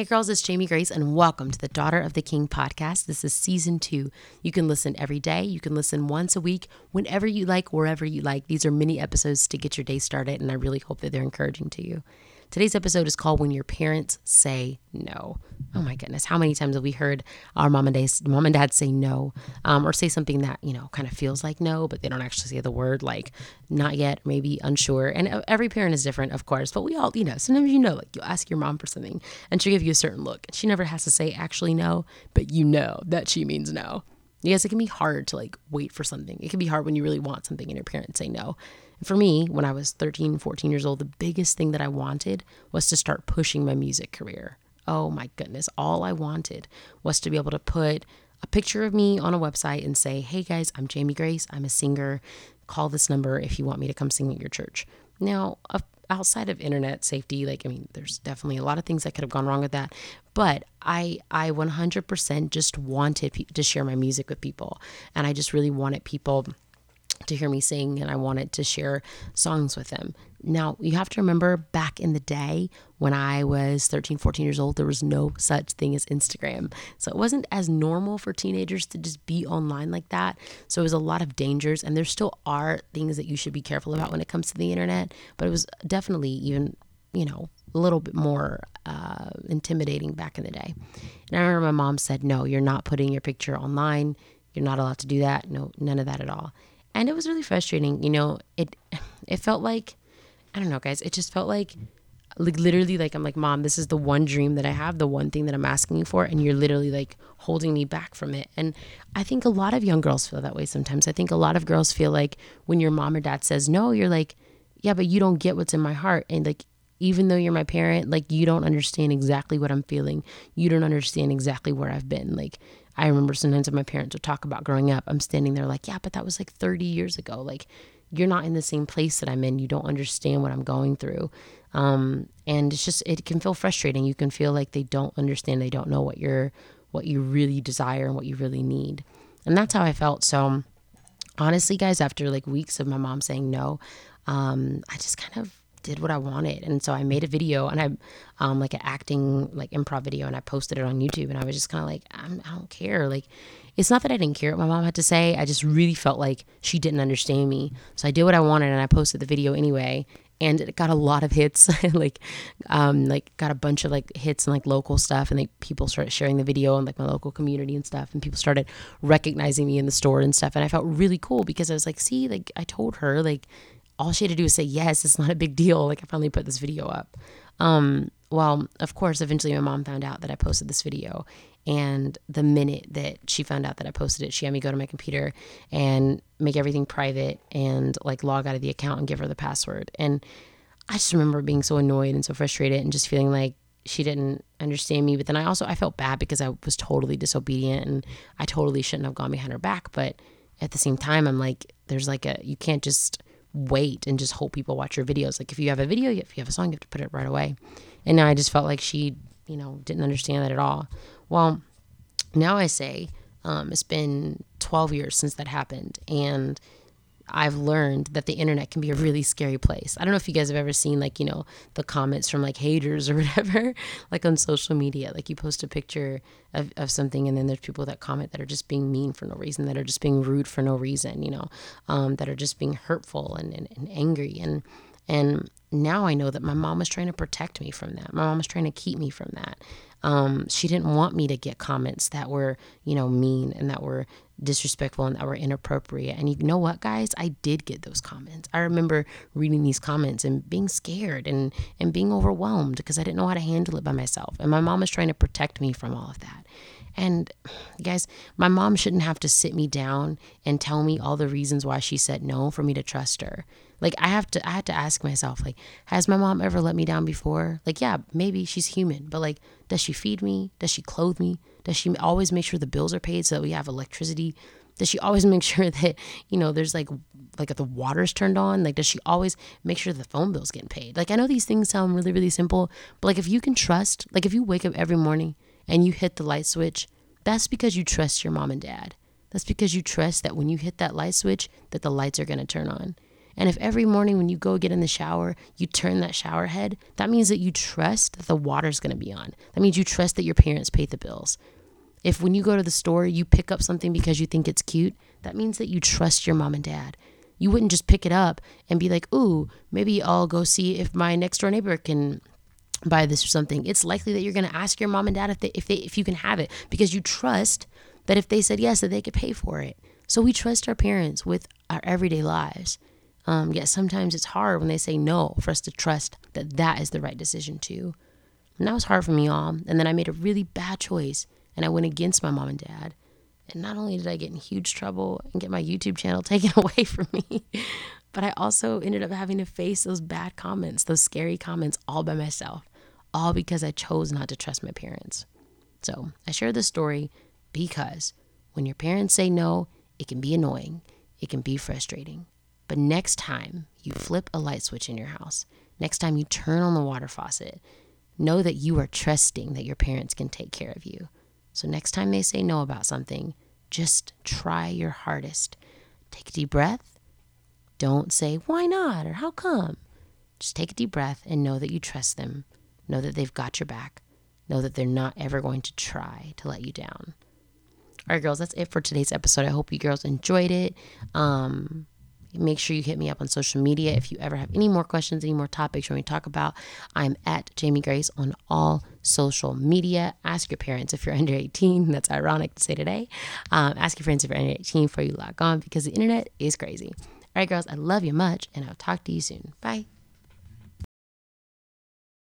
Hey girls, it's Jamie Grace, and welcome to the Daughter of the King podcast. This is season two. You can listen every day, you can listen once a week, whenever you like, wherever you like. These are mini episodes to get your day started, and I really hope that they're encouraging to you. Today's episode is called When Your Parents Say No. Oh my goodness, how many times have we heard our mom and dad, mom and dad say no um, or say something that, you know, kind of feels like no, but they don't actually say the word like not yet, maybe unsure. And every parent is different, of course, but we all, you know, sometimes you know, like you ask your mom for something and she'll give you a certain look. She never has to say actually no, but you know that she means no. Yes, it can be hard to like wait for something. It can be hard when you really want something and your parents say no. And for me, when I was 13, 14 years old, the biggest thing that I wanted was to start pushing my music career. Oh my goodness, all I wanted was to be able to put a picture of me on a website and say, hey guys, I'm Jamie Grace, I'm a singer. Call this number if you want me to come sing at your church. Now, outside of internet safety, like I mean, there's definitely a lot of things that could have gone wrong with that, but I I 100% just wanted pe- to share my music with people, and I just really wanted people to hear me sing and I wanted to share songs with them. Now, you have to remember back in the day when I was 13, 14 years old, there was no such thing as Instagram. So it wasn't as normal for teenagers to just be online like that. So it was a lot of dangers, and there still are things that you should be careful about when it comes to the internet, but it was definitely even, you know, a little bit more uh, intimidating back in the day. And I remember my mom said, No, you're not putting your picture online. You're not allowed to do that. No, none of that at all and it was really frustrating you know it it felt like i don't know guys. It just felt like like literally like i'm like mom this is the one dream that i have the one thing that i'm asking for and you're literally like holding me back from it. And i think a lot of young girls feel that way sometimes. I think a lot of girls feel like when your mom or dad says no you're like yeah but you don't get what's in my heart. And like even though you're my parent like you don't understand exactly what i'm feeling. You don't understand exactly where i've been. Like I remember sometimes my parents would talk about growing up, I'm standing there like, yeah, but that was like 30 years ago. Like, you're not in the same place that I'm in. You don't understand what I'm going through. Um, and it's just, it can feel frustrating. You can feel like they don't understand. They don't know what you're, what you really desire and what you really need. And that's how I felt. So honestly, guys, after like weeks of my mom saying no, um, I just kind of did what I wanted. And so I made a video and I, um, like an acting, like improv video, and I posted it on YouTube. And I was just kind of like, I'm, I do not care. Like, it's not that I didn't care what my mom had to say. I just really felt like she didn't understand me. So I did what I wanted and I posted the video anyway. And it got a lot of hits, like, um, like got a bunch of like hits and like local stuff, and like people started sharing the video and like my local community and stuff, and people started recognizing me in the store and stuff, and I felt really cool because I was like, see, like I told her, like all she had to do was say yes it's not a big deal. Like i finally put this video up. Um, well of course eventually my mom found out that i posted this video. And the minute that she found out that i posted it she had me go to my computer and make everything private and like log out of the account and give her the password. And i just remember being so annoyed and so frustrated and just feeling like she didn't understand me. But then i also i felt bad because i was totally disobedient and i totally shouldn't have gone behind her back. But at the same time i'm like there's like a you can't just wait and just hope people watch your videos. Like if you have a video, if you have a song, you have to put it right away. And now I just felt like she, you know, didn't understand that at all. Well, now I say um, it's been 12 years since that happened. And I've learned that the internet can be a really scary place. I don't know if you guys have ever seen like, you know, the comments from like haters or whatever, like on social media. Like you post a picture of, of something and then there's people that comment that are just being mean for no reason, that are just being rude for no reason, you know, um, that are just being hurtful and, and, and angry. And and now I know that my mom was trying to protect me from that. My mom was trying to keep me from that. Um, she didn't want me to get comments that were, you know, mean and that were disrespectful and that were inappropriate. And you know what, guys? I did get those comments. I remember reading these comments and being scared and, and being overwhelmed because I didn't know how to handle it by myself. And my mom was trying to protect me from all of that. And guys, my mom shouldn't have to sit me down and tell me all the reasons why she said no for me to trust her. Like I have to I had to ask myself like has my mom ever let me down before? Like yeah, maybe she's human, but like does she feed me? Does she clothe me? Does she always make sure the bills are paid so that we have electricity? Does she always make sure that, you know, there's like like if the water's turned on? Like does she always make sure the phone bill's getting paid? Like I know these things sound really really simple, but like if you can trust, like if you wake up every morning and you hit the light switch, that's because you trust your mom and dad. That's because you trust that when you hit that light switch that the lights are going to turn on. And if every morning when you go get in the shower, you turn that shower head, that means that you trust that the water's going to be on. That means you trust that your parents pay the bills. If when you go to the store, you pick up something because you think it's cute, that means that you trust your mom and dad. You wouldn't just pick it up and be like, ooh, maybe I'll go see if my next door neighbor can buy this or something. It's likely that you're going to ask your mom and dad if they, if they if you can have it because you trust that if they said yes that they could pay for it. So we trust our parents with our everyday lives. Um, yet sometimes it's hard when they say no for us to trust that that is the right decision too. And that was hard for me, y'all. And then I made a really bad choice and I went against my mom and dad. And not only did I get in huge trouble and get my YouTube channel taken away from me, but I also ended up having to face those bad comments, those scary comments all by myself, all because I chose not to trust my parents. So I share this story because when your parents say no, it can be annoying, it can be frustrating. But next time you flip a light switch in your house, next time you turn on the water faucet, know that you are trusting that your parents can take care of you. So next time they say no about something, just try your hardest. Take a deep breath. Don't say, why not? or how come? Just take a deep breath and know that you trust them. Know that they've got your back. Know that they're not ever going to try to let you down. All right, girls, that's it for today's episode. I hope you girls enjoyed it. Um, make sure you hit me up on social media if you ever have any more questions, any more topics you want to talk about. I'm at Jamie Grace on all social media. Ask your parents if you're under 18. That's ironic to say today. Um, ask your friends if you're under 18 before you log on because the internet is crazy. All right, girls, I love you much, and I'll talk to you soon. Bye.